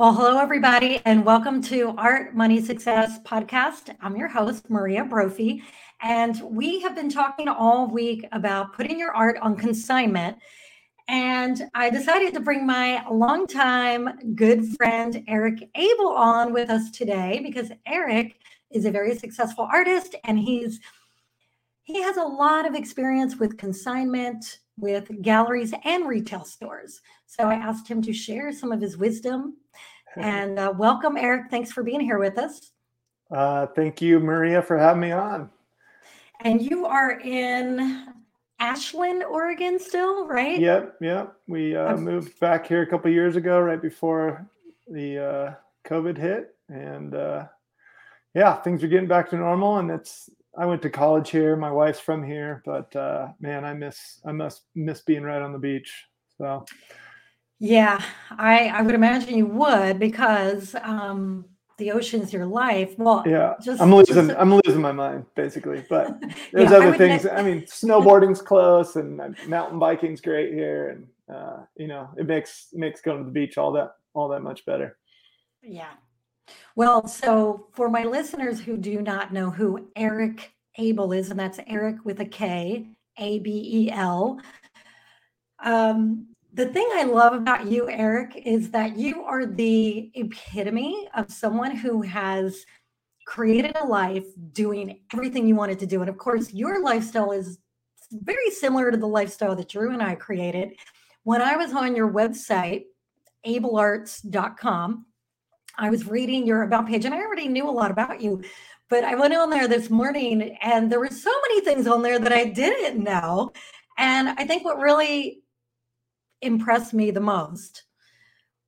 Well, hello, everybody, and welcome to Art Money Success Podcast. I'm your host, Maria Brophy, and we have been talking all week about putting your art on consignment. And I decided to bring my longtime good friend, Eric Abel, on with us today because Eric is a very successful artist and he's he has a lot of experience with consignment, with galleries and retail stores. So I asked him to share some of his wisdom. And uh, welcome, Eric. Thanks for being here with us. Uh, thank you, Maria, for having me on. And you are in Ashland, Oregon, still, right? Yep, yep. We uh, moved back here a couple years ago, right before the uh, COVID hit, and uh, yeah, things are getting back to normal. And it's I went to college here. My wife's from here, but uh, man, I miss I must miss being right on the beach. So yeah, I I would imagine you would because um, the ocean's your life. Well, yeah, just, I'm losing just, I'm losing my mind basically. But there's yeah, other I things. I mean, snowboarding's close and mountain biking's great here, and uh, you know, it makes makes going to the beach all that all that much better. Yeah. Well, so for my listeners who do not know who Eric Abel is, and that's Eric with a K, A B E L. Um, the thing I love about you, Eric, is that you are the epitome of someone who has created a life doing everything you wanted to do. And of course, your lifestyle is very similar to the lifestyle that Drew and I created. When I was on your website, abelarts.com, I was reading your about page and I already knew a lot about you. But I went on there this morning and there were so many things on there that I didn't know. And I think what really impressed me the most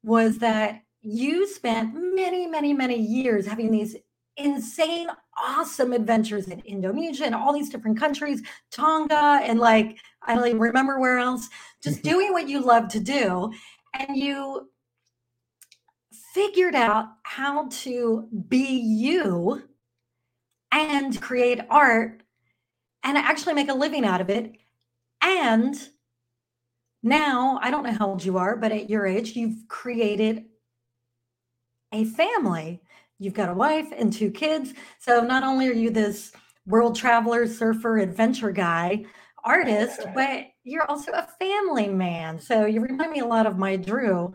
was that you spent many, many, many years having these insane, awesome adventures in Indonesia and all these different countries, Tonga, and like, I don't even remember where else, just doing what you love to do. And you figured out how to be you and create art and actually make a living out of it and now, I don't know how old you are, but at your age, you've created a family. You've got a wife and two kids. So not only are you this world traveler, surfer, adventure guy, artist, but you're also a family man. So you remind me a lot of my Drew,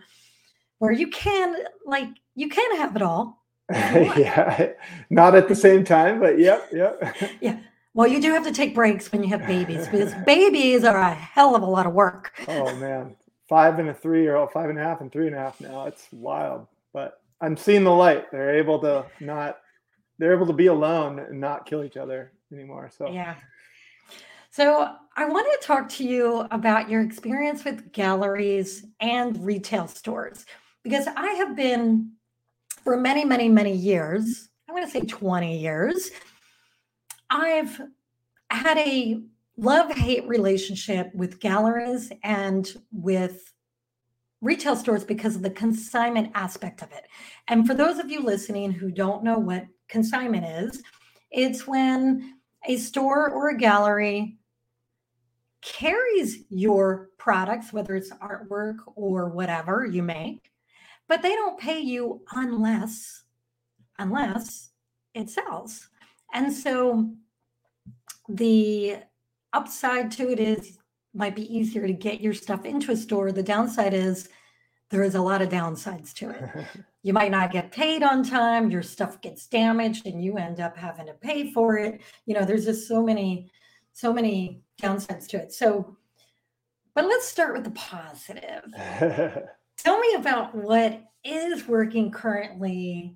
where you can like you can have it all. yeah, not at the same time, but yep, yep. yeah. Well, you do have to take breaks when you have babies because babies are a hell of a lot of work. Oh man, five and a three year old, five and a half and three and a half now. It's wild, but I'm seeing the light. They're able to not, they're able to be alone and not kill each other anymore. So yeah. So I want to talk to you about your experience with galleries and retail stores because I have been for many, many, many years. I'm going to say 20 years I've had a love hate relationship with galleries and with retail stores because of the consignment aspect of it. And for those of you listening who don't know what consignment is, it's when a store or a gallery carries your products, whether it's artwork or whatever you make, but they don't pay you unless unless it sells. And so the upside to it is might be easier to get your stuff into a store. The downside is there is a lot of downsides to it. you might not get paid on time, your stuff gets damaged and you end up having to pay for it. You know, there's just so many so many downsides to it. So but let's start with the positive. Tell me about what is working currently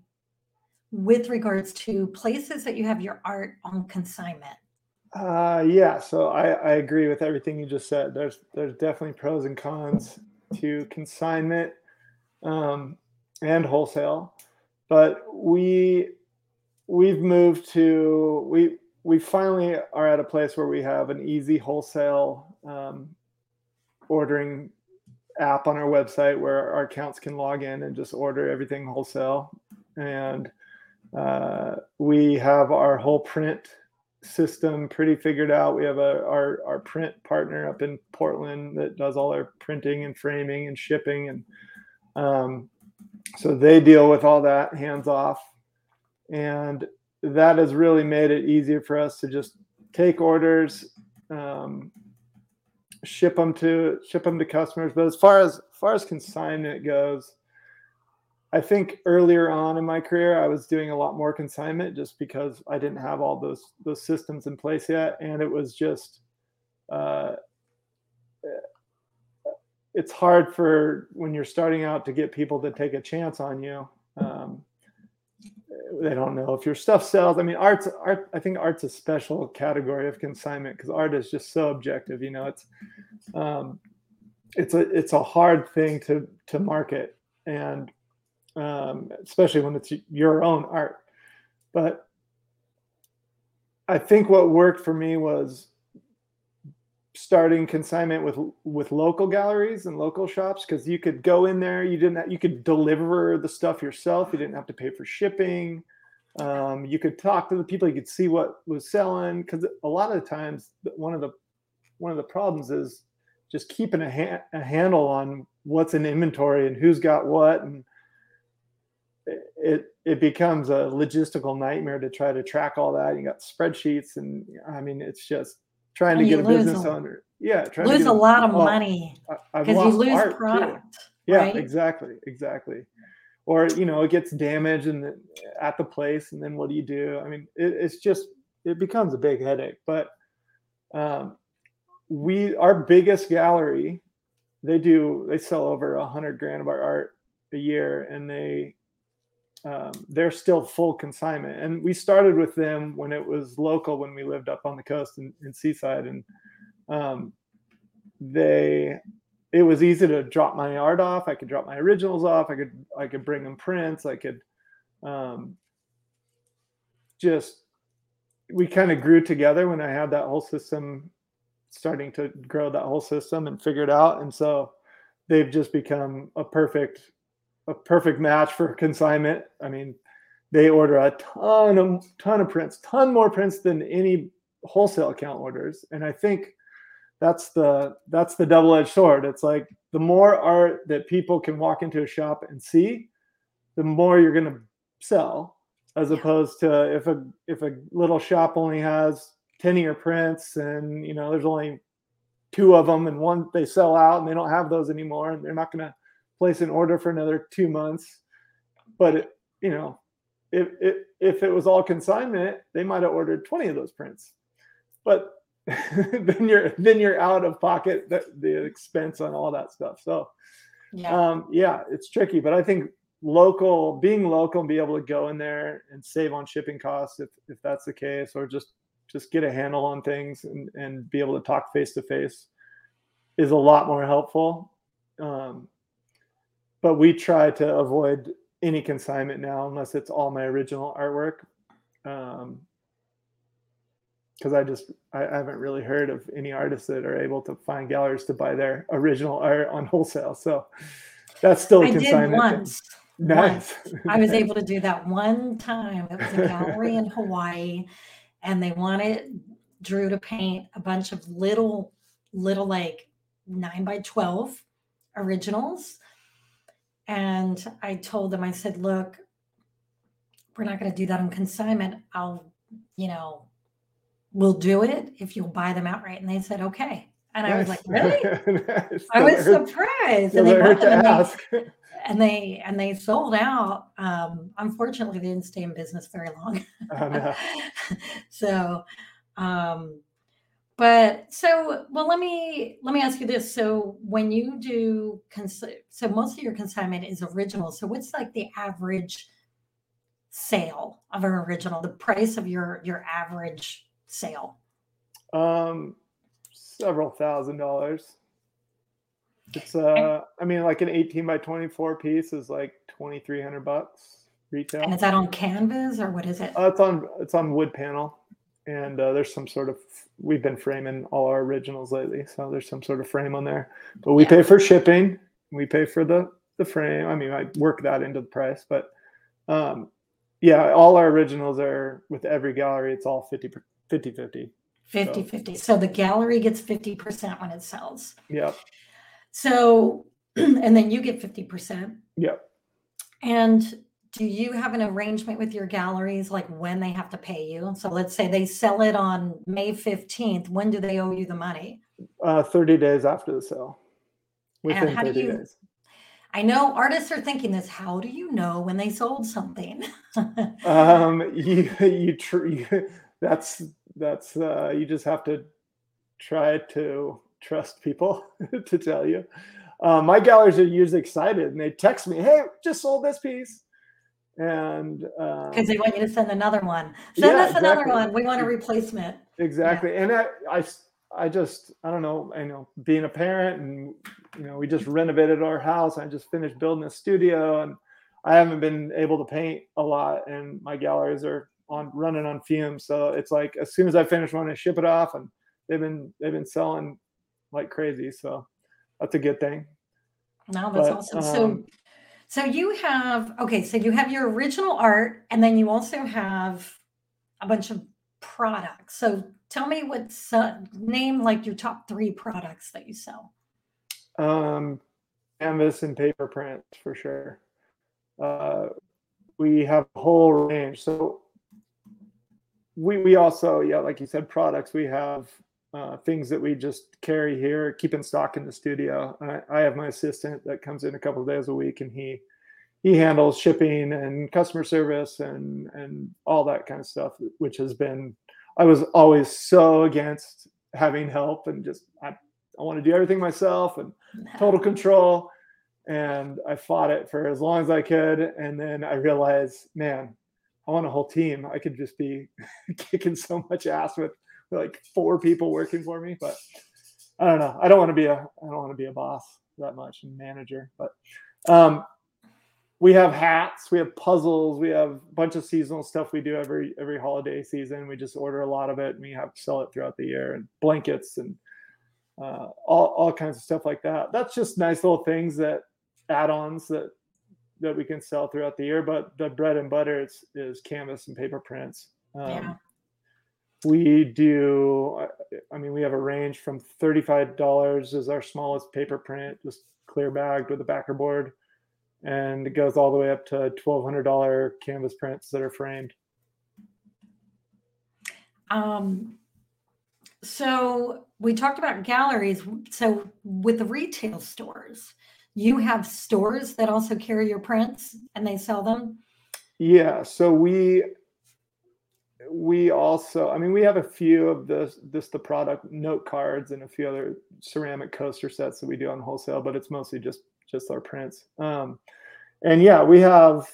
with regards to places that you have your art on consignment? Uh, yeah, so I, I agree with everything you just said. There's there's definitely pros and cons to consignment um, and wholesale, but we we've moved to we we finally are at a place where we have an easy wholesale um, ordering app on our website where our accounts can log in and just order everything wholesale and uh, we have our whole print system pretty figured out. We have a our our print partner up in Portland that does all our printing and framing and shipping, and um, so they deal with all that hands off and that has really made it easier for us to just take orders um, ship them to ship them to customers but as far as, as far as consignment goes I think earlier on in my career, I was doing a lot more consignment just because I didn't have all those those systems in place yet, and it was just uh, it's hard for when you're starting out to get people to take a chance on you. Um, they don't know if your stuff sells. I mean, art's art. I think art's a special category of consignment because art is just so objective. You know, it's um, it's a it's a hard thing to to market and um, especially when it's your own art. But I think what worked for me was starting consignment with with local galleries and local shops because you could go in there you didn't have, you could deliver the stuff yourself you didn't have to pay for shipping um, you could talk to the people you could see what was selling because a lot of the times one of the one of the problems is just keeping a, ha- a handle on what's in inventory and who's got what and it it becomes a logistical nightmare to try to track all that. You got spreadsheets, and I mean, it's just trying and to get a business a, owner. Yeah, trying lose a, a lot of money because you lose product. Too. Yeah, right? exactly, exactly. Or you know, it gets damaged and at the place, and then what do you do? I mean, it, it's just it becomes a big headache. But um, we, our biggest gallery, they do they sell over a hundred grand of our art a year, and they um, they're still full consignment. And we started with them when it was local, when we lived up on the coast in, in Seaside, and um, they it was easy to drop my art off. I could drop my originals off. I could I could bring them prints. I could um, just we kind of grew together when I had that whole system starting to grow that whole system and figure it out. And so they've just become a perfect a perfect match for consignment. I mean, they order a ton of ton of prints, ton more prints than any wholesale account orders, and I think that's the that's the double-edged sword. It's like the more art that people can walk into a shop and see, the more you're going to sell, as opposed to if a if a little shop only has 10 of your prints and you know there's only two of them and one they sell out and they don't have those anymore and they're not going to place an order for another two months. But it, you know, if, if if it was all consignment, they might have ordered 20 of those prints. But then you're then you're out of pocket the, the expense on all that stuff. So yeah. Um, yeah, it's tricky. But I think local being local and be able to go in there and save on shipping costs if if that's the case, or just just get a handle on things and, and be able to talk face to face is a lot more helpful. Um, but we try to avoid any consignment now unless it's all my original artwork um because i just I, haven't really heard of any artists that are able to find galleries to buy their original art on wholesale so that's still a I did once. Nice. Once. I was able to do that one time. It was a gallery in Hawaii, and they wanted Drew to paint a bunch of little, little like nine by 12 originals and I told them, I said, look, we're not going to do that on consignment. I'll, you know, we'll do it if you'll buy them outright. And they said, okay. And I was like, really? I was surprised. And they, them and they, and they, and they sold out. Um, unfortunately, they didn't stay in business very long. Oh, no. so, um, but so, well, let me let me ask you this. So, when you do cons- so, most of your consignment is original. So, what's like the average sale of an original? The price of your your average sale? Um, several thousand dollars. It's uh, I mean, like an eighteen by twenty four piece is like twenty three hundred bucks retail. And is that on canvas or what is it? Uh, it's on it's on wood panel and uh, there's some sort of we've been framing all our originals lately so there's some sort of frame on there. But we yeah. pay for shipping we pay for the the frame i mean i work that into the price but um yeah all our originals are with every gallery it's all 50 50 50 50 so. 50 so the gallery gets 50% when it sells. Yeah so and then you get 50% yeah And do you have an arrangement with your galleries, like when they have to pay you? So let's say they sell it on May 15th. When do they owe you the money? Uh, 30 days after the sale. Within and how 30 do you, days. I know artists are thinking this. How do you know when they sold something? um, you, you, tr- you, that's, that's, uh, you just have to try to trust people to tell you. Uh, my galleries are usually excited and they text me, "Hey, just sold this piece," and because um, they want you to send another one. Send yeah, us exactly. another one. We want a replacement. Exactly, yeah. and I, I, I just, I don't know, I know being a parent, and you know, we just renovated our house. I just finished building a studio, and I haven't been able to paint a lot, and my galleries are on running on fumes. So it's like as soon as I finish one, I ship it off, and they've been they've been selling like crazy. So that's a good thing. No, that's but, awesome. Um, so, so you have okay. So you have your original art, and then you also have a bunch of products. So tell me what's uh, name like your top three products that you sell. Um, canvas and paper prints for sure. Uh, we have a whole range. So we we also yeah, like you said, products. We have uh, things that we just carry here, keep in stock in the studio. I, I have my assistant that comes in a couple of days a week, and he he handles shipping and customer service and and all that kind of stuff, which has been I was always so against having help and just I, I want to do everything myself and total control. And I fought it for as long as I could. And then I realized, man, I want a whole team. I could just be kicking so much ass with like four people working for me. But I don't know. I don't want to be a I don't want to be a boss that much and manager. But um, we have hats, we have puzzles, we have a bunch of seasonal stuff we do every every holiday season. We just order a lot of it and we have to sell it throughout the year and blankets and uh, all all kinds of stuff like that. That's just nice little things that add-ons that that we can sell throughout the year. But the bread and butter is is canvas and paper prints. Um, yeah we do i mean we have a range from $35 is our smallest paper print just clear bagged with a backer board. And it goes all the way up to $1200 canvas prints that are framed. Um, so we talked about galleries. So with the retail stores you have stores that also carry your prints and they sell them? Yeah so we we also, I mean, we have a few of this, this the product note cards and a few other ceramic coaster sets that we do on wholesale, but it's mostly just just our prints. Um, and yeah, we have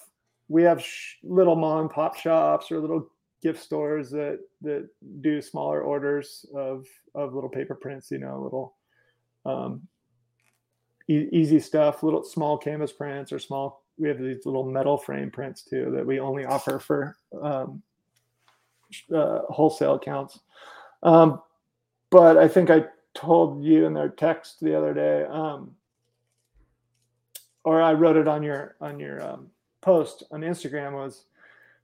we have sh- little mom and pop shops or little gift stores that that do smaller orders of of little paper prints. You know, little um, e- easy stuff, little small canvas prints or small. We have these little metal frame prints too that we only offer for um, uh, wholesale accounts. Um, but I think I told you in their text the other day, um, or I wrote it on your on your um, post on Instagram was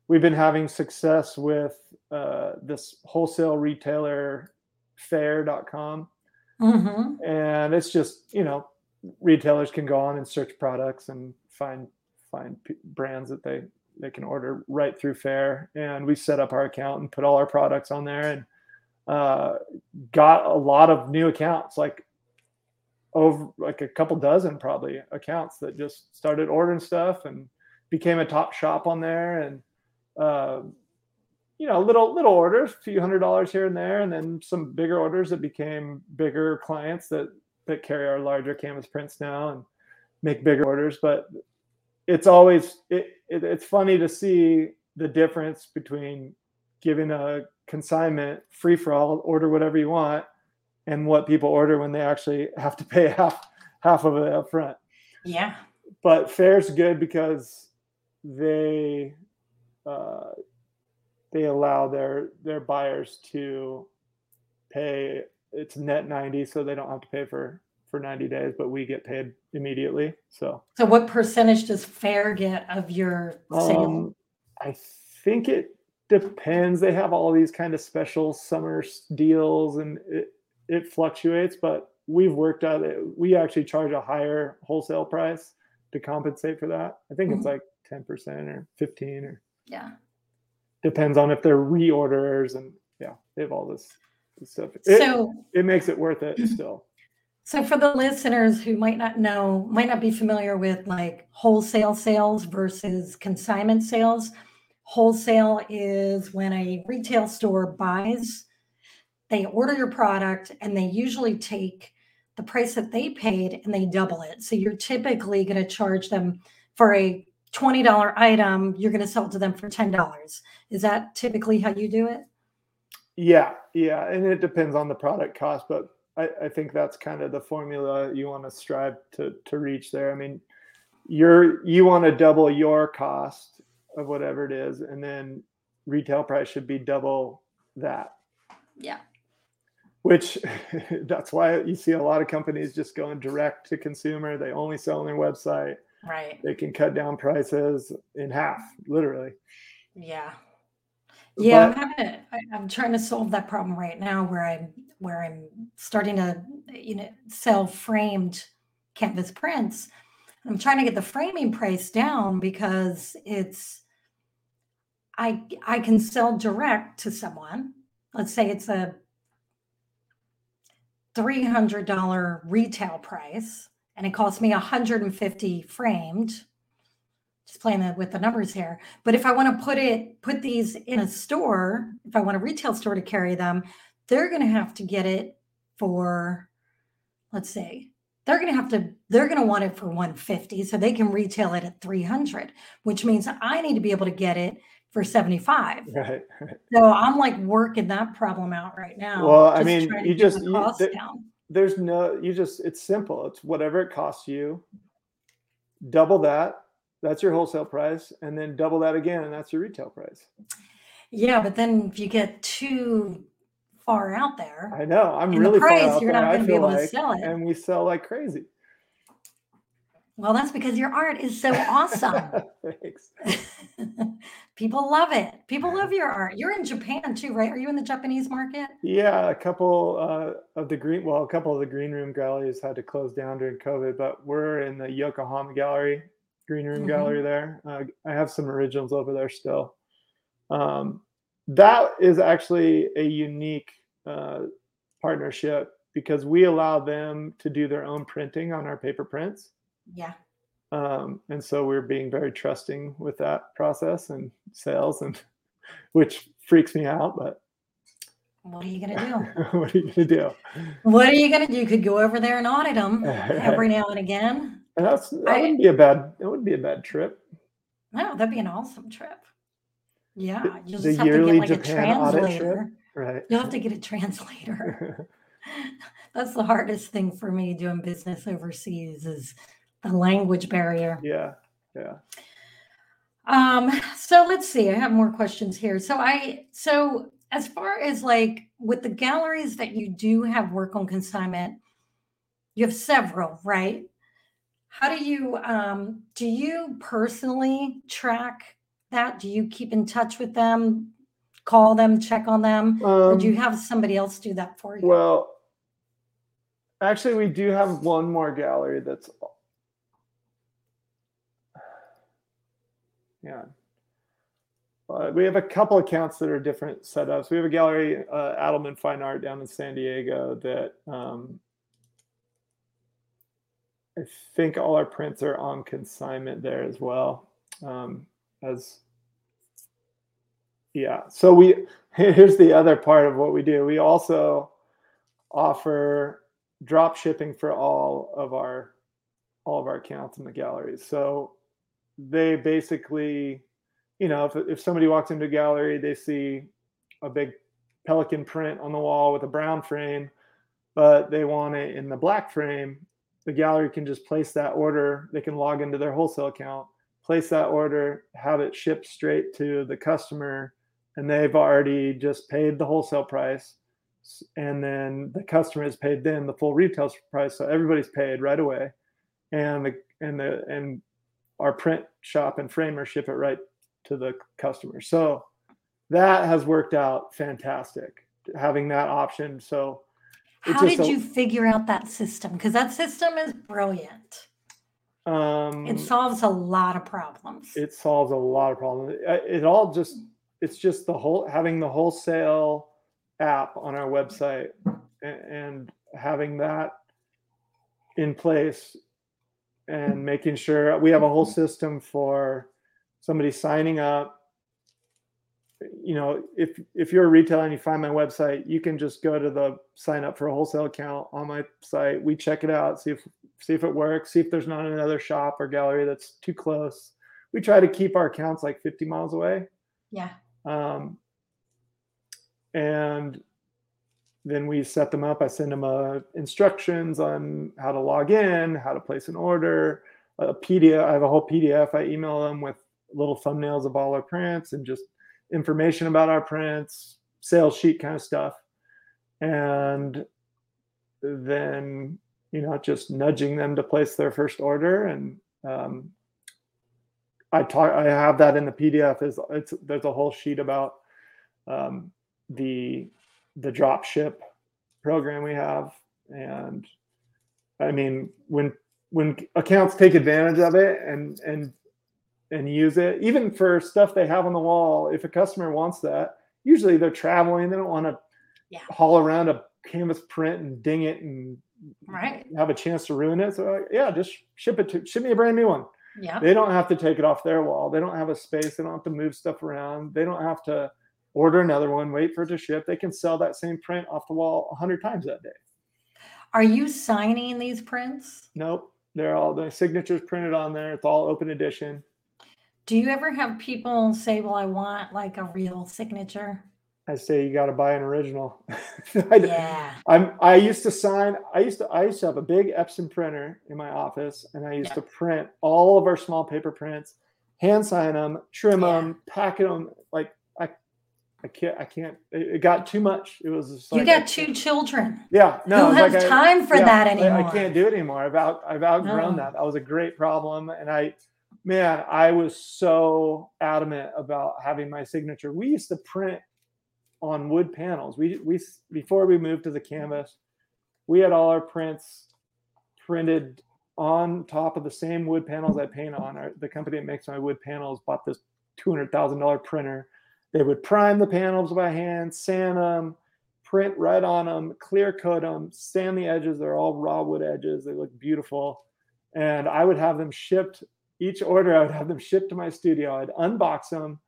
we've been having success with uh, this wholesale retailer faire.com mm-hmm. and it's just you know retailers can go on and search products and find find p- brands that they they can order right through Faire, And we set up our account and put all our products on there and uh, got a lot of new accounts, like over like a couple dozen probably accounts that just started ordering stuff and became a top shop on there. And uh, you know, little little orders, a few hundred dollars here and there, and then some bigger orders that became bigger clients that that carry our larger canvas prints now and make bigger orders. But it's always it, it, it's funny to see the difference between giving a consignment free for all order whatever you want and what people order when they actually have to pay half half of it up front yeah. But Faire's good because they uh, they allow their their buyers to pay it's net 90 so they don't have to pay for for 90 days, but we get paid immediately. So, so what percentage does Faire get of your sale? Um, I think it depends. They have all these kind of special summer deals and it, it fluctuates, but we've worked out it. We actually charge a higher wholesale price to compensate for that. I think mm-hmm. it's like 10% or 15 or yeah. Depends on if they're reorders and yeah, they have all this, this stuff. It, so it makes it worth it still. So for the listeners who might not know, might not be familiar with like wholesale sales versus consignment sales, wholesale is when a retail store buys, they order your product and they usually take the price that they paid and they double it. So you're typically going to charge them for a $20 item, you're going to sell it to them for $10. Is that typically how you do it? Yeah, yeah. And it depends on the product cost, but I, I think that's kind of the formula you want to strive to to reach there. I mean, you're you want to double your cost of whatever it is, and then retail price should be double that. Yeah. Which that's why you see a lot of companies just going direct to consumer. They only sell on their website. Right. They can cut down prices in half, literally. Yeah. Yeah, but, I'm having a, I'm trying to solve that problem right now where I'm where I'm starting to you know sell framed canvas prints. I'm trying to get the framing price down because it's I I can sell direct to someone. Let's say it's a $300 retail price and it costs me 150 framed just playing with the numbers here. But if I want to put it, put these in a store, if I want a retail store to carry them, they're going to have to get it for, let's say, they're going to have to, they're going to want it for 150 so they can retail it at 300, which means I need to be able to get it for 75. Right. So I'm like working that problem out right now. Well, I mean, you just, you, there, there's no, you just, it's simple. It's whatever it costs you, double that that's your wholesale price, and then double that again, and that's your retail price. Yeah, but then if you get too far out there, I know I'm really price, far out you're there. Not gonna be able like, to sell it, and we sell like crazy. Well, that's because your art is so awesome. Thanks. People love it. People love your art. You're in Japan too, right? Are you in the Japanese market? Yeah, a couple uh, of the green, well, a couple of the green room galleries had to close down during COVID, but we're in the Yokohama gallery green room mm-hmm. gallery there. Uh, I have some originals over there still. Um, that is actually a unique uh, partnership because we allow them to do their own printing on our paper prints. Yeah. Um, and so we're being very trusting with that process and sales, and which freaks me out, but. What are you gonna do? what are you gonna do? What are you gonna do? You could go over there and audit them every now and again. And that's that I, wouldn't be a bad that wouldn't be a bad trip. No, that'd be an awesome trip. Yeah, you just have to get like Japan a translator. Right. You'll have to get a translator. that's the hardest thing for me doing business overseas is the language barrier. Yeah. Yeah. Um, so let's see. I have more questions here. So I so as far as like with the galleries that you do have work on consignment, you have several, right? How do you um, do you personally track that? Do you keep in touch with them, call them, check on them, um, or do you um, have somebody else do that for you? Well, actually, we do have one more gallery that's yeah. Uh, we have a couple accounts that are different setups. We have a gallery, uh, Adelman Fine Art, down in San Diego that um, I think all our prints are on consignment there as well. Um, as yeah, so we here's the other part of what we do. We also offer drop shipping for all of our all of our accounts in the galleries. So they basically, you know, if if somebody walks into a gallery, they see a big pelican print on the wall with a brown frame, but they want it in the black frame the gallery can just place that order. They can log into their wholesale account, place that order, have it shipped straight to the customer, and they've already just paid the wholesale price. And then the customer has paid them the full retail price. So everybody's paid right away. And the and the and our print shop and framer ship it right to the customer. So that has worked out fantastic having that option. So how did a, you figure out that system? Because that system is brilliant. Um, It solves a lot of problems. it solves a lot of problems. It, it all just it's just the whole having the wholesale app on our website and, and having that in place and making sure we have a whole system for somebody signing up you know if if you're a retailer and you find my website you can just go to the sign up for a wholesale account on my site. We check it out see if see if it works see if there's not another shop or gallery that's too close. We try to keep our accounts like 50 miles away. Yeah. um, and then we set them up. I send them uh, instructions on how to log in how to place an order a pdf i have a whole pdf i email them with little thumbnails of all our prints and just information about our prints sales sheet kind of stuff. And then you know just nudging them to place their first order. And um, i talk i have that in the pdf is it's there's a whole sheet about um, the the drop ship program we have. And i mean when when accounts take advantage of it and and and use it even for stuff they have on the wall if a customer wants that usually they're traveling they don't want to Yeah. haul around a canvas print and ding it and Right. have a chance to ruin it so like, yeah just ship it to ship me a brand new one Yeah. they don't have to take it off their wall. They don't have a space. They don't have to move stuff around. They don't have to order another one, wait for it to ship. They can sell that same print off the wall a hundred times that day. Are you signing these prints? Nope. They're all the signatures printed on there. It's all open edition. Do you ever have people say, "Well, I want like a real signature"? I say you got to buy an original. I, Yeah. I'm. I used to sign. I used to. I used to have a big Epson printer in my office, and I used Yeah. to print all of our small paper prints, hand sign them, trim Yeah. them, packet them. Like I, I can't. I can't. It, got too much. It was. Just You like, I got two children. Yeah, no, Who has like I- time for yeah, that I- anymore? I can't do it anymore. I've out, I've outgrown No. that. That was a great problem, and I, man, I was so adamant about having my signature. We used to print on wood panels. We we before we moved to the canvas, we had all our prints printed on top of the same wood panels I paint on. Our, the company that makes my wood panels bought this two hundred thousand dollar printer. They would prime the panels by hand, sand them, print right on them, clear coat them, sand the edges. They're all raw wood edges. They look beautiful. And I would have them shipped. Each order, I would have them shipped to my studio. I'd unbox them,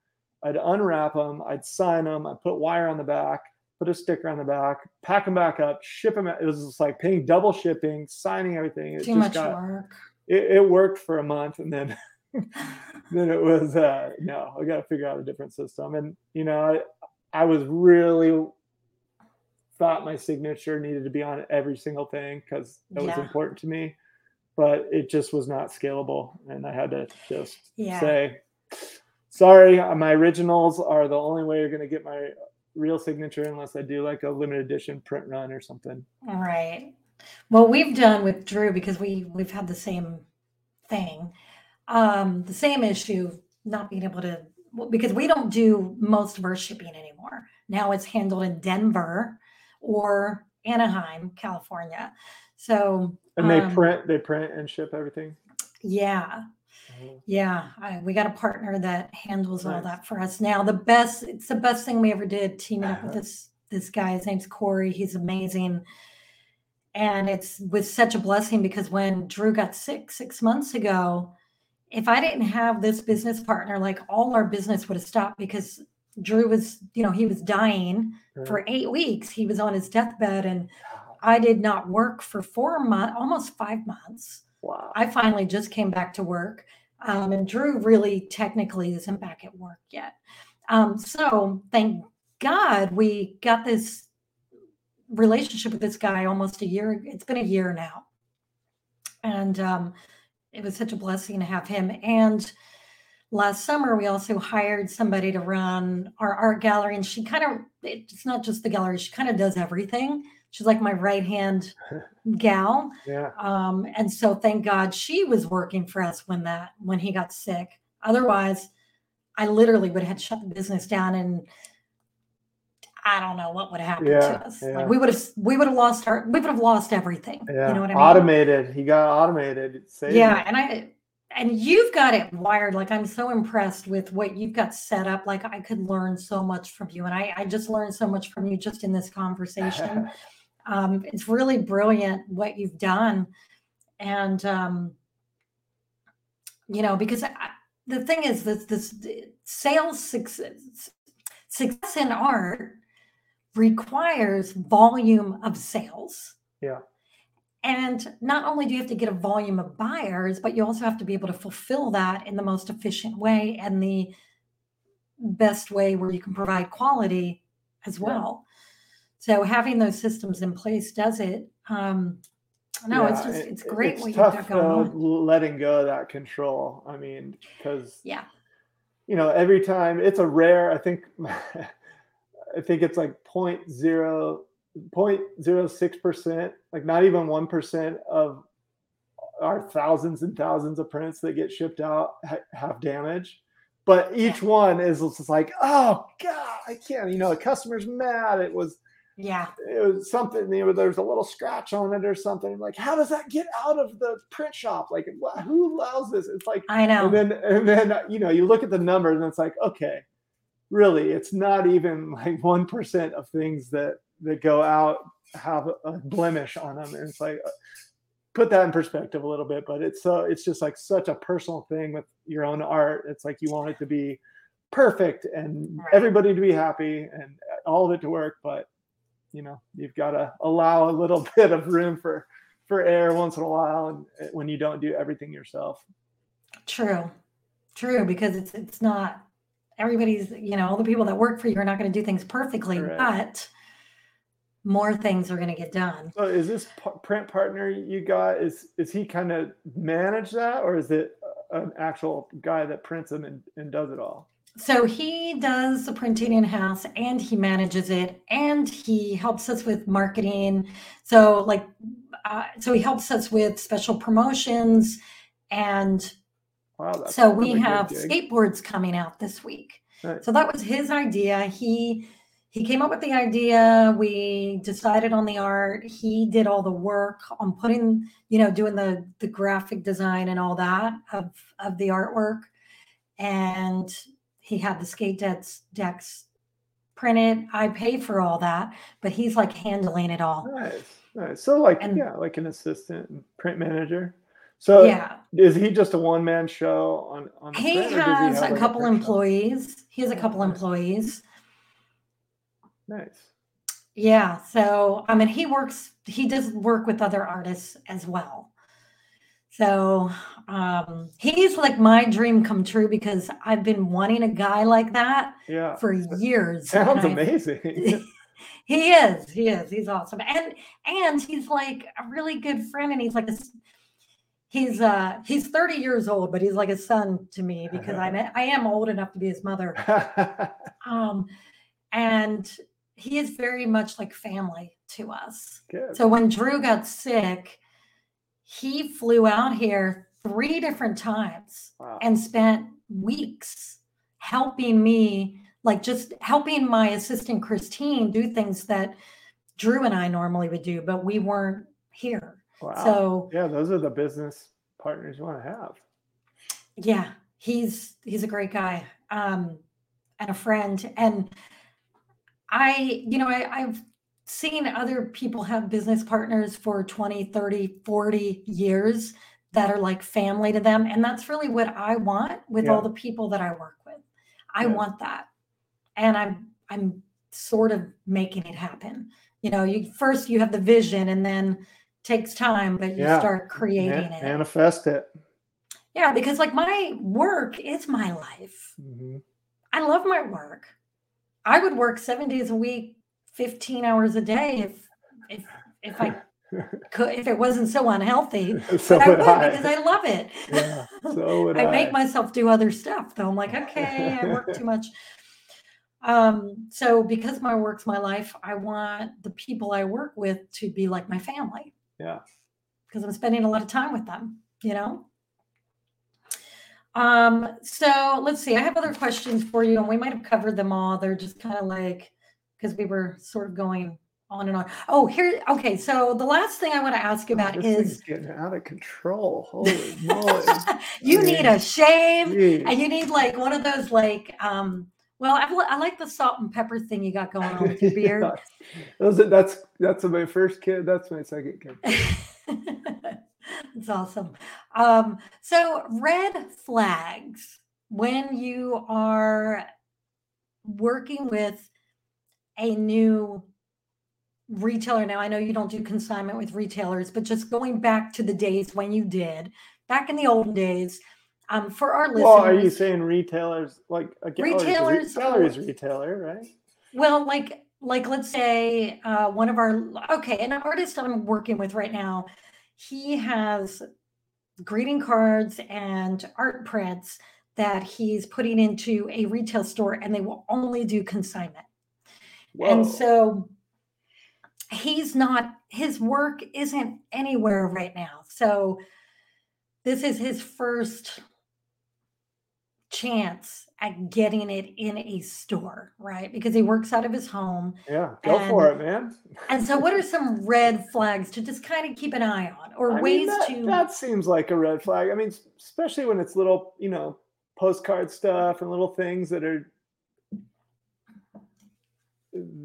I'd unwrap them, I'd sign them, I'd put wire on the back, put a sticker on the back, pack them back up, ship them. It was just like paying double shipping, signing everything. It Too much got, work. it, it worked for a month and then then it was uh no i got to figure out a different system and you know I, I was really thought my signature needed to be on every single thing because that was important to me but it just was not scalable and i had to just Yeah. say sorry my originals are the only way you're going to get my real signature unless i do like a limited edition print run or something Right. Well, we've done with Drew because we we've had the same thing, um, the same issue, not being able to because we don't do most of our shipping anymore. Now it's handled in Denver or Anaheim, California. So and they um, print they print and ship everything yeah, yeah, I, we got a partner that handles all that for us now. The best, it's the best thing we ever did teaming up with this this guy. His name's Corey. He's amazing, and it's was such a blessing because when Drew got sick six months ago, if I didn't have this business partner, like all our business would have stopped because Drew was, you know, he was dying for eight weeks. He was on his deathbed, and I did not work for four months, almost five months. wow I finally just came back to work. Um, and Drew really technically isn't back at work yet. Um, so thank God we got this relationship with this guy almost a year. It's been a year now. And um, it was such a blessing to have him. And last summer, we also hired somebody to run our art gallery. And she kind of, it's not just the gallery, she kind of does everything. She's like my right hand gal. yeah Um, and so thank God she was working for us when that when he got sick. Otherwise, I literally would have shut the business down and I don't know what would have happened Yeah, to us. yeah. Like we would have we would have lost our we would have lost everything. Yeah. You know what I mean? Automated. He got automated. Yeah, and I and you've got it wired. Like I'm so impressed with what you've got set up. Like I could learn so much from you, and I I just learned so much from you just in this conversation. Um, it's really brilliant what you've done, and um, you know because I, the thing is that this sales success success in art requires volume of sales. Yeah. And not only do you have to get a volume of buyers, but you also have to be able to fulfill that in the most efficient way and the best way where you can provide quality as Yeah. So having those systems in place does it. Um, no, it's just it's great It's what you've got going though, on. letting go of that control. I mean, because Yeah. you know, every time it's a rare. I think, I think it's like point zero point zero six percent, like not even one percent of our thousands and thousands of prints that get shipped out ha- have damage. But each one is just like, oh god, I can't. You know, the customer's mad. It was Yeah. it was something you know there's a little scratch on it or something like how does that get out of the print shop like who allows this it's like I know. and then and then uh, you know you look at the numbers and it's like okay really it's not even like 1% of things that that go out have a blemish on them and it's like uh, put that in perspective a little bit but it's so it's just like such a personal thing with your own art it's like you want it to be perfect and Right. everybody to be happy and all of it to work but you know you've got to allow a little bit of room for for air once in a while and when you don't do everything yourself True. True, because it's it's not everybody's, you know, all the people that work for you are not going to do things perfectly, Correct. but more things are going to get done. so is this p- print partner you got is is he kind of manage that or is it an actual guy that prints them and, and does it all So he does the printing in house and he manages it and he helps us with marketing. So like uh, so he helps us with special promotions and wow so we have skateboards coming out this week. Nice. So that was his idea. He he came up with the idea. We decided on the art. He did all the work on putting, you know, doing the the graphic design and all that of of the artwork. And he had the skate decks decks printed. I pay for all that, but he's like handling it all. nice nice so like And- yeah like an assistant print manager so yeah. is he just a one-man show on on the He print, has have, a like, couple shop? employees. He has a couple nice. employees. nice Yeah. So, I mean, he works, he does work with other artists as well. So, um, he's like my dream come true because I've been wanting a guy like that yeah for years. sounds amazing he is, he is, he's awesome. And, and he's like a really good friend and he's like, a, he's, uh, he's 30 years old, but he's like a son to me because I'm, I am old enough to be his mother. Um, and he is very much like family to us. Good. So when Drew got sick, he flew out here three different times Wow. and spent weeks helping me, like just helping my assistant Christine do things that Drew and I normally would do, but we weren't here. wow. So yeah, those are the business partners you want to have. yeah, he's he's a great guy um, and a friend. And I, you know, I, I've seen other people have business partners for 20, 30, 40 years that are like family to them. And that's really what I want with all the people that I work with. I Yeah. want that. And I'm I'm sort of making it happen. You know, you first you have the vision and then takes time, but you Yeah. start creating Man- it. manifest it. Yeah, because like my work is my life. Mhm. I love my work. I would work seven days a week, 15 hours a day if if if I could if it wasn't so unhealthy. so But I would I. because I love it. Yeah, so I I. make myself do other stuff though. I'm like, okay, I work too much. Um, so because my work's my life, I want the people I work with to be like my family yeah. because I'm spending a lot of time with them, you know? Um, so let's see. I have other questions for you, and we might have covered them all. They're just kind of like because we were sort of going on and on. Oh, here. Okay, so the last thing I want to ask you about This is getting out of control. Holy moly. you need a shave Jeez. and you need like one of those like um well I, I like the salt and pepper thing you got going on with your beard Yeah. Those are- that's that's my first kid. That's my second kid. That's awesome. Um, so, red flags when you are working with a new retailer. Now, I know you don't do consignment with retailers, but just going back to the days when you did, back in the olden days, um, for our listeners. Well, are you saying retailers like a gallery's a Retailers or- a retailer, right? Well, like like let's say uh, one of our okay, an artist I'm working with right now, he has greeting cards and art prints that he's putting into a retail store, and they will only do consignment. And so he's not his work isn't anywhere right now. So this is his first chance at getting it in a store, right? Because he works out of his home. yeah, go for it, man. And so what are some red flags to just kind of keep an eye on or I mean, ways that, to that seems like a red flag. I mean, especially when it's little, you know, postcard stuff and little things that are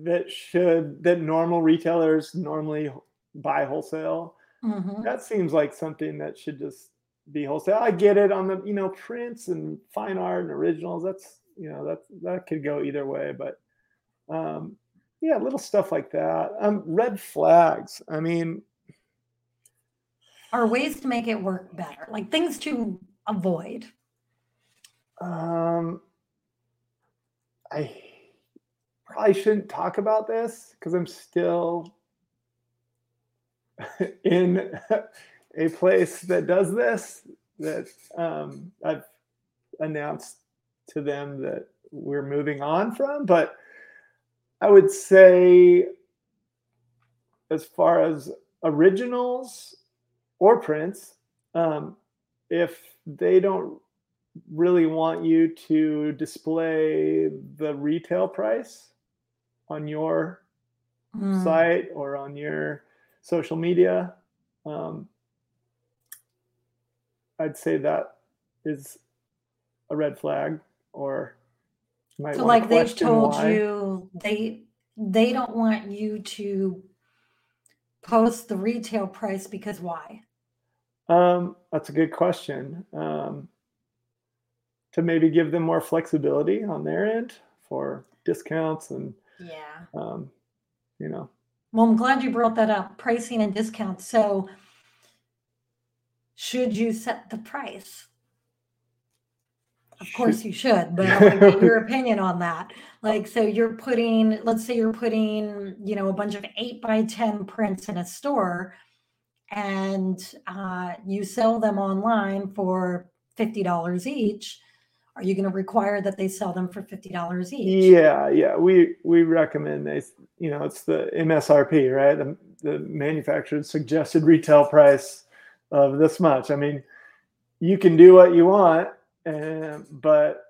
that should that normal retailers normally buy wholesale. Mhm. That seems like something that should just be wholesale. I get it on the, you know, prints and fine art and originals. That's, you know, that that could go either way, but um yeah, little stuff like that. Um red flags. I mean, are ways to make it work better, like things to avoid. Um, I probably shouldn't talk about this because I'm still in a place that does this. That um, I've announced to them that we're moving on from. But I would say, as far as originals or prints, um, if they don't really want you to display the retail price on your Mm. site or on your social media. Um, I'd say that is a red flag, or might So like they've told why. you they they don't want you to post the retail price because why? Um, that's a good question. Um, to maybe give them more flexibility on their end for discounts and Yeah. um, you know Well, I'm glad you brought that up. Pricing and discounts. So should you set the price? Of course you should, but I want to get your opinion on that. Like, so you're putting, let's say you're putting, you know, a bunch of eight by 10 prints in a store and uh, you sell them online for $50 each. Are you going to require that they sell them for $50 each? Yeah, yeah. We we recommend they, you know, it's the MSRP, right? The, the manufacturer's suggested retail price of this much. I mean, you can do what you want, and but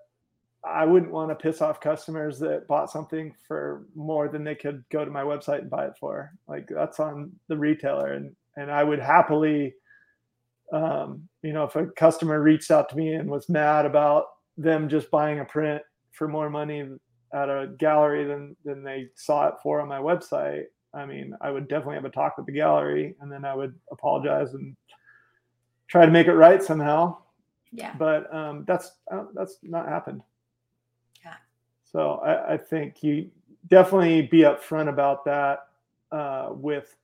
I wouldn't want to piss off customers that bought something for more than they could go to my website and buy it for. Like that's on the retailer, and and I would happily, um, you know, if a customer reached out to me and was mad about them just buying a print for more money at a gallery than than they saw it for on my website i mean i would definitely have a talk with the gallery and then i would apologize and try to make it right somehow Yeah. but um, that's uh, that's not happened Yeah. so I, I think you definitely be upfront about that uh, with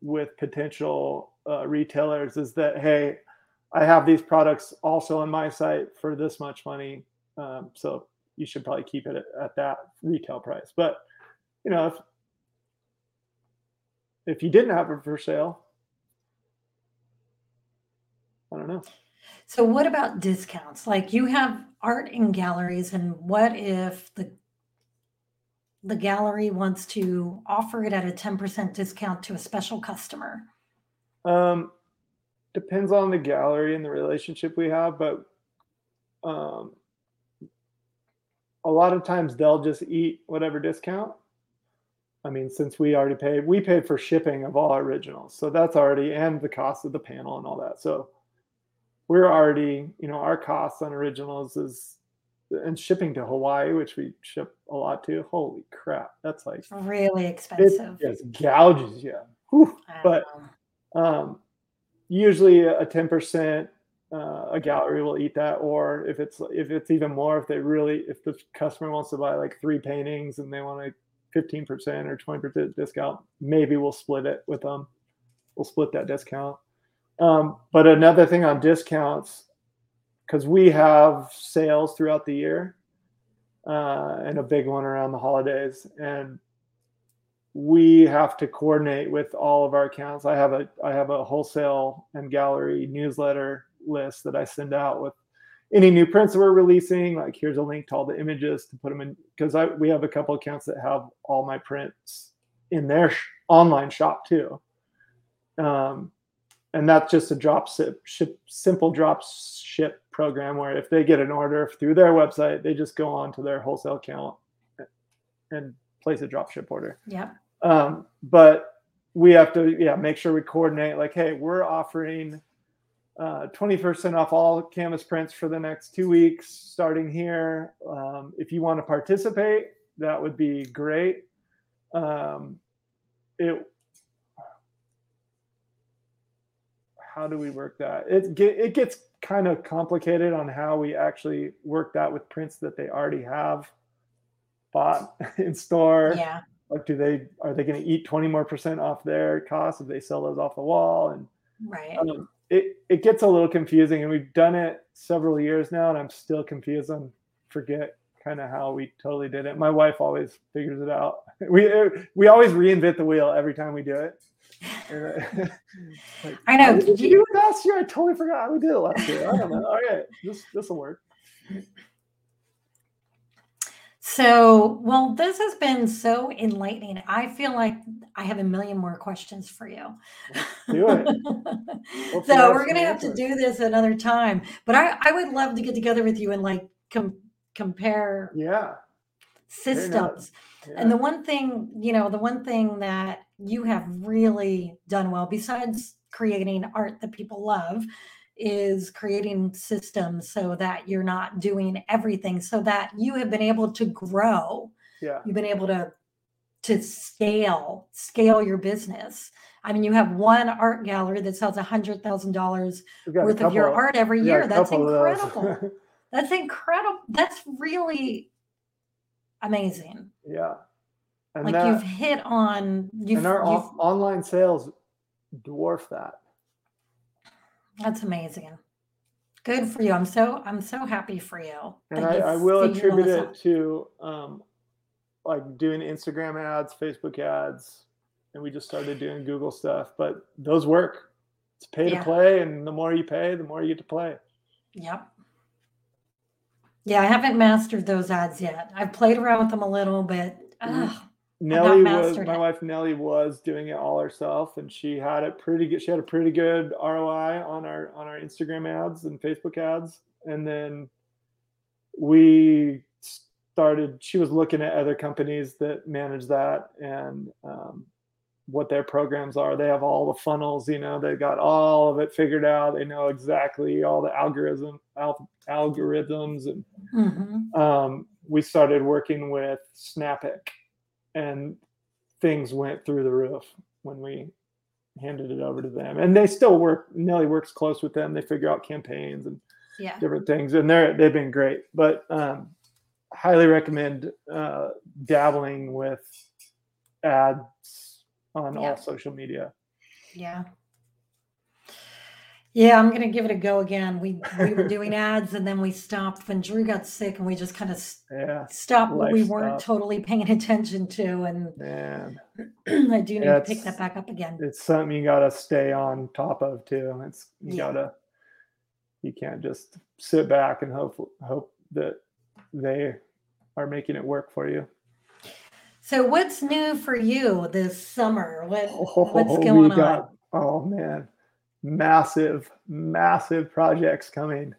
with potential uh, retailers is that hey i have these products also on my site for this much money um, so you should probably keep it at, at that retail price but you know if if you didn't have it for sale i don't know So what about discounts? Like you have art in galleries and what if the the gallery wants to offer it at a 10% discount to a special customer? Um, depends on the gallery and the relationship we have, but um, a lot of times they'll just eat whatever discount. I mean, since we already paid, we paid for shipping of all our originals. So that's already, and the cost of the panel and all that. So we're already, you know, our costs on originals is, and shipping to Hawaii, which we ship a lot to. Holy crap. That's like really expensive. It just gouges you. Whew. But um, usually a 10% uh, a gallery will eat that or if it's if it's even more if they really if the customer wants to buy like three paintings and they want a 15% or 20% discount maybe we'll split it with them. We'll split that discount. Um, but another thing on discounts because we have sales throughout the year uh, and a big one around the holidays and we have to coordinate with all of our accounts i have a i have a wholesale and gallery newsletter list that I send out with any new prints that we're releasing. Like here's a link to all the images to put them in because I we have a couple accounts that have all my prints in their sh- online shop too. Um, and that's just a drop ship, ship, simple drop ship program where if they get an order through their website, they just go on to their wholesale account and place a drop ship order. Yeah. Um, but we have to, yeah, make sure we coordinate. Like, hey, we're offering uh, 20% off all canvas prints for the next two weeks starting here. Um, if you want to participate, that would be great. Um, it how do we work that? It get, it gets kind of complicated on how we actually work that with prints that they already have bought in store. Yeah. Like, do they are they going to eat 20 more percent off their cost if they sell those off the wall? And right. Um, it it gets a little confusing, and we've done it several years now, and I'm still confused. I forget kind of how we totally did it. My wife always figures it out. We we always reinvent the wheel every time we do it. like, I know. Did you do it last year? I totally forgot how we did it last year. I don't know. All right, this this will work. So, well, this has been so enlightening. I feel like I have a million more questions for you. Do it. so we're gonna have to do this another time. But I, I would love to get together with you and like com- compare yeah systems. Yeah. And the one thing, you know, the one thing that you have really done well, besides creating art that people love, is creating systems so that you're not doing everything so that you have been able to grow. Yeah. You've been able to to scale scale your business. I mean you have one art gallery that sells a hundred thousand dollars worth of your art every year. that's incredible. That's incredible. That's really amazing. Yeah. And like that, you've hit on you've, and our you've, online sales dwarf that that's amazing. Good for you. I'm so I'm so happy for you. And I, I, will attribute it to um, like doing Instagram ads, Facebook ads, and we just started doing Google stuff. But those work. It's pay yeah. to play, and the more you pay, the more you get to play. Yep. Yeah, I haven't mastered those ads yet. I've played around with them a little, but ugh, Nellie was my it. wife. Nellie was doing it all herself, and she had it pretty good. She had a pretty good ROI on our on our Instagram ads and Facebook ads, and then we started. She was looking at other companies that manage that and um, what their programs are. They have all the funnels. You know, they got all of it figured out. They know exactly all the algorithm al- algorithms, and mm-hmm. um, we started working with Snappic and things went through the roof when we handed it over to them. And they still work. Nellie works close with them. They figure out campaigns and yeah. different things, and they're they've been great. But um, highly recommend uh, dabbling with ads on yeah. all social media. Yeah. Yeah, I'm gonna give it a go again. We we were doing ads and then we stopped when Drew got sick and we just kind of yeah, stopped what we weren't totally paying attention to. And man, I do need yeah, to pick that back up again. It's something you gotta stay on top of too. It's you yeah. gotta you can't just sit back and hope hope that they are making it work for you. So what's new for you this summer? What oh, what's going got, on? Oh man massive, massive projects coming.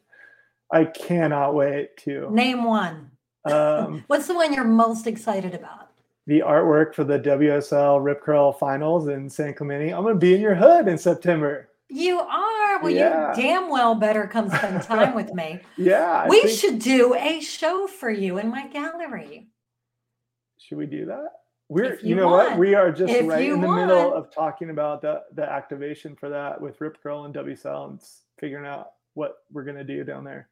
I cannot wait to name one. Um, What's the one you're most excited about? the artwork for the WSL Rip Curl Finals in San Clemente. I'm gonna be in your hood in September. You are. Well, Yeah. you damn well better come spend time with me. Yeah, I we think- should do a show for you in my gallery. Should we do that? We're, you, you know want. what? We are just If right in the middle of talking about the the activation for that with Rip Curl and WSL and figuring out what we're gonna do down there.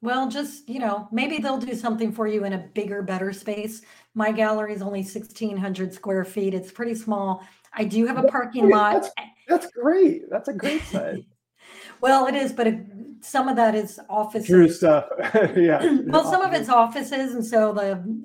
Well, just, you know, maybe they'll do something for you in a bigger, better space. My gallery is only 1,600 square feet. It's pretty small. I do have a parking lot. That's- That's great. That's a great site. Well, it is, but it, some of that is offices. True stuff. yeah. well, some of it's offices, and so the,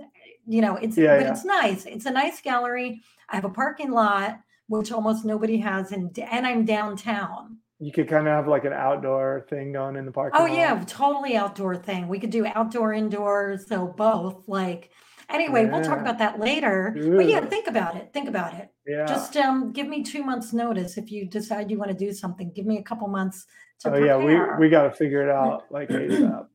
you know, it's Yeah, but yeah. it's nice. It's a nice gallery. I have a parking lot, which almost nobody has, and and I'm downtown. You could kind of have like an outdoor thing going in the parking Oh lot. yeah, totally outdoor thing. We could do outdoor, indoors, so both. Like, anyway, we'll talk about that later. But yeah, think about it. Think about it. Yeah. Just um, give me two months' notice if you decide you want to do something. Give me a couple months to oh prepare. yeah, we we got to figure it out like ASAP.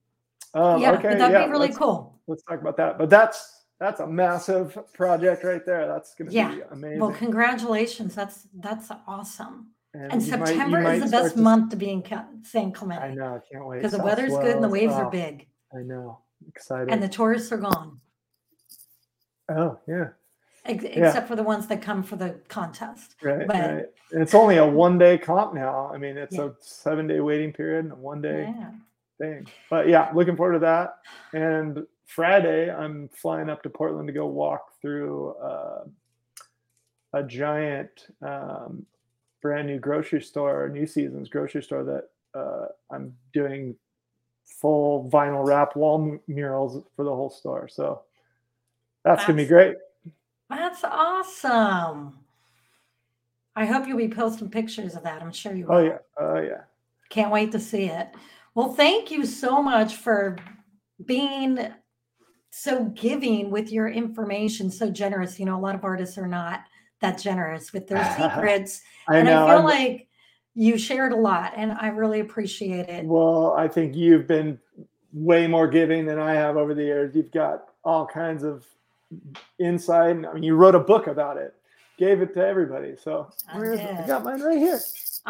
Um, yeah, okay, that'd yeah, be really cool. let's talk about that. But that's that's a massive project right there. That's gonna Yeah. be amazing. Well, congratulations. That's that's awesome. And you September might is the best to month to be in San I know. I can't wait. because the weather's good and the waves are big, I know. Excited. and the tourists are gone, oh yeah. ex- Yeah. except for the ones that come for the contest. Right. But- right. And it's only a one day comp now. I mean, it's Yeah. a seven day waiting period and a one day Yeah. thing. But yeah, looking forward to that. And Friday, I'm flying up to Portland to go walk through uh, a giant, um, brand new grocery store, New Seasons grocery store that uh, I'm doing full vinyl wrap wall murals for the whole store. So that's gonna be great. That's awesome. I hope you'll be posting pictures of that. I'm sure you will. Oh yeah, oh yeah. Can't wait to see it. Well, thank you so much for being so giving with your information, so generous. You know, a lot of artists are not that generous with their secrets. I and know. I feel I'm- like you shared a lot and I really appreciate it. Well, I think you've been way more giving than I have over the years. You've got all kinds of insight. and, I mean, you wrote a book about it, gave it to everybody. So I. I got mine right here.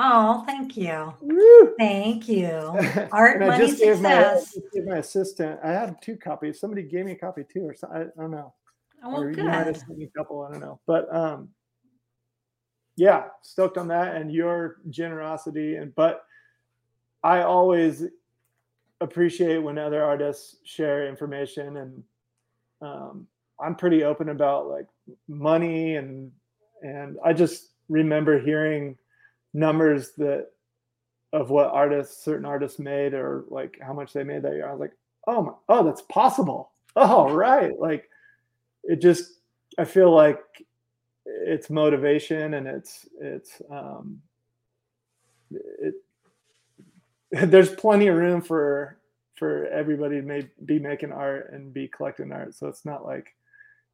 Oh, thank you. Woo! Thank you. Art, And I money, just gave my, success. gave my assistant. I had two copies. Somebody gave me a copy too, or something. I don't know. Oh, well, or you might have sent me a couple. I don't know. But um, yeah, stoked on that and your generosity. And but I always appreciate when other artists share information, and um, I'm pretty open about like money and and I just remember hearing numbers that of what artists certain artists made or like how much they made that year. I was like, oh my, oh that's possible. Oh right, like it just I feel like it's motivation and it's it's um it there's plenty of room for for everybody to may, be making art and be collecting art so it's not like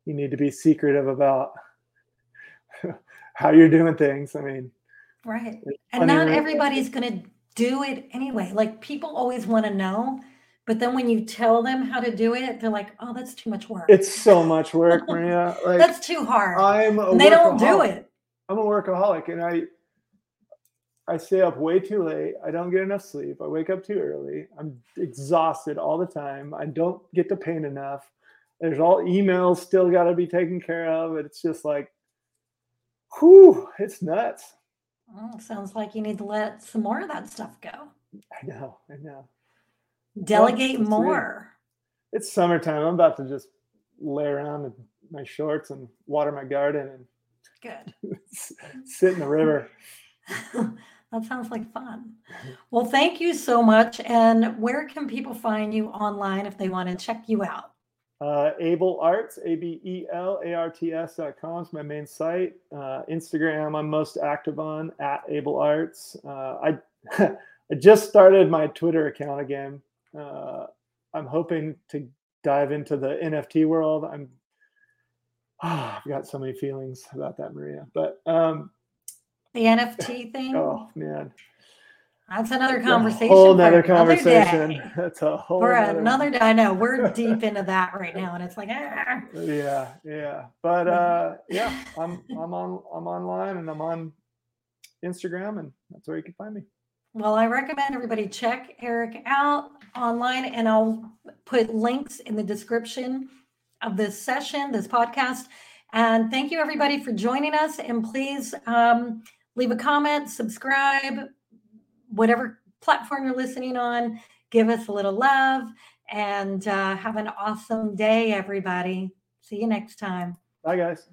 you need to be secretive about how you're doing things i mean Right. And not room- everybody's going to do it anyway. Like people always want to know, but then when you tell them how to do it, they're like, oh, that's too much work. it's so much work maria like that's too hard. i'm a they don't do it. I'm a workaholic and I I stay up way too late. I don't get enough sleep. I wake up too early. I'm exhausted all the time. I don't get to paint enough. There's all emails still got to be taken care of. It's just like, whew, it's nuts. Oh, sounds like you need to let some more of that stuff go. I know, I know. Delegate that's more. It's summertime. I'm about to just lay around in my shorts and water my garden and Good. and sit in the river. that sounds like fun. Well, thank you so much. And where can people find you online if they want to check you out? Uh, Abel Arts, A B E L A R T S dot com is my main site. Uh, Instagram, I'm most active on at Abel Arts. Uh, I I just started my Twitter account again. Uh, I'm hoping to dive into the NFT world. I'm oh, I've got so many feelings about that, Maria. But um, The NFT thing? oh man, That's another That's a conversation. whole another conversation. day. That's a whole For nother- another day. I know we're deep into that right now, and it's like, ah. Yeah, yeah. But uh yeah, I'm I'm on I'm online and I'm on Instagram and that's where you can find me. Well, I recommend everybody check Eric out online, and I'll put links in the description of this session, this podcast. And thank you, everybody, for joining us. And please um, leave a comment, subscribe, whatever platform you're listening on. Give us a little love and uh, have an awesome day, everybody. See you next time. Bye guys.